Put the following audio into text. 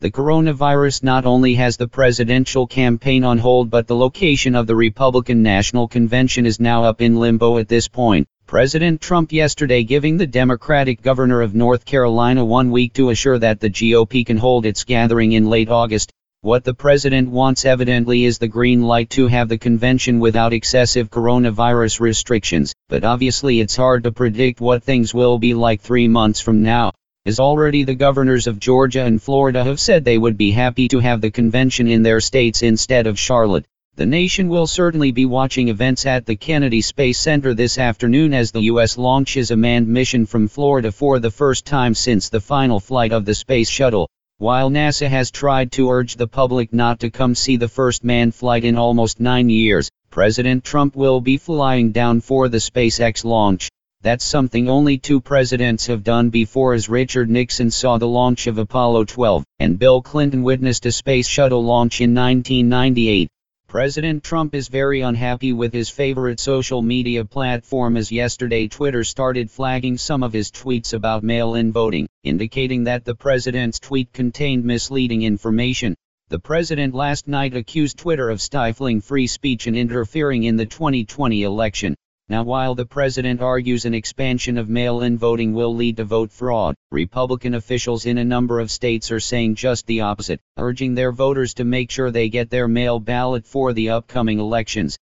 The coronavirus not only has the presidential campaign on hold but the location of the Republican National Convention is now up in limbo at this point. President Trump yesterday giving the Democratic governor of North Carolina one week to assure that the GOP can hold its gathering in late August. What the president wants evidently is the green light to have the convention without excessive coronavirus restrictions, but obviously it's hard to predict what things will be like three months from now, as already the governors of Georgia and Florida have said they would be happy to have the convention in their states instead of Charlotte. The nation will certainly be watching events at the Kennedy Space Center this afternoon as the U.S. launches a manned mission from Florida for the first time since the final flight of the Space Shuttle. While NASA has tried to urge the public not to come see the first manned flight in almost nine years, President Trump will be flying down for the SpaceX launch. That's something only two presidents have done before as Richard Nixon saw the launch of Apollo 12, and Bill Clinton witnessed a space shuttle launch in 1998. President Trump is very unhappy with his favorite social media platform as yesterday Twitter started flagging some of his tweets about mail-in voting, indicating that the president's tweet contained misleading information. The president last night accused Twitter of stifling free speech and interfering in the 2020 election. Now while the president argues an expansion of mail-in voting will lead to vote fraud, Republican officials in a number of states are saying just the opposite, urging their voters to make sure they get their mail ballot for the upcoming elections.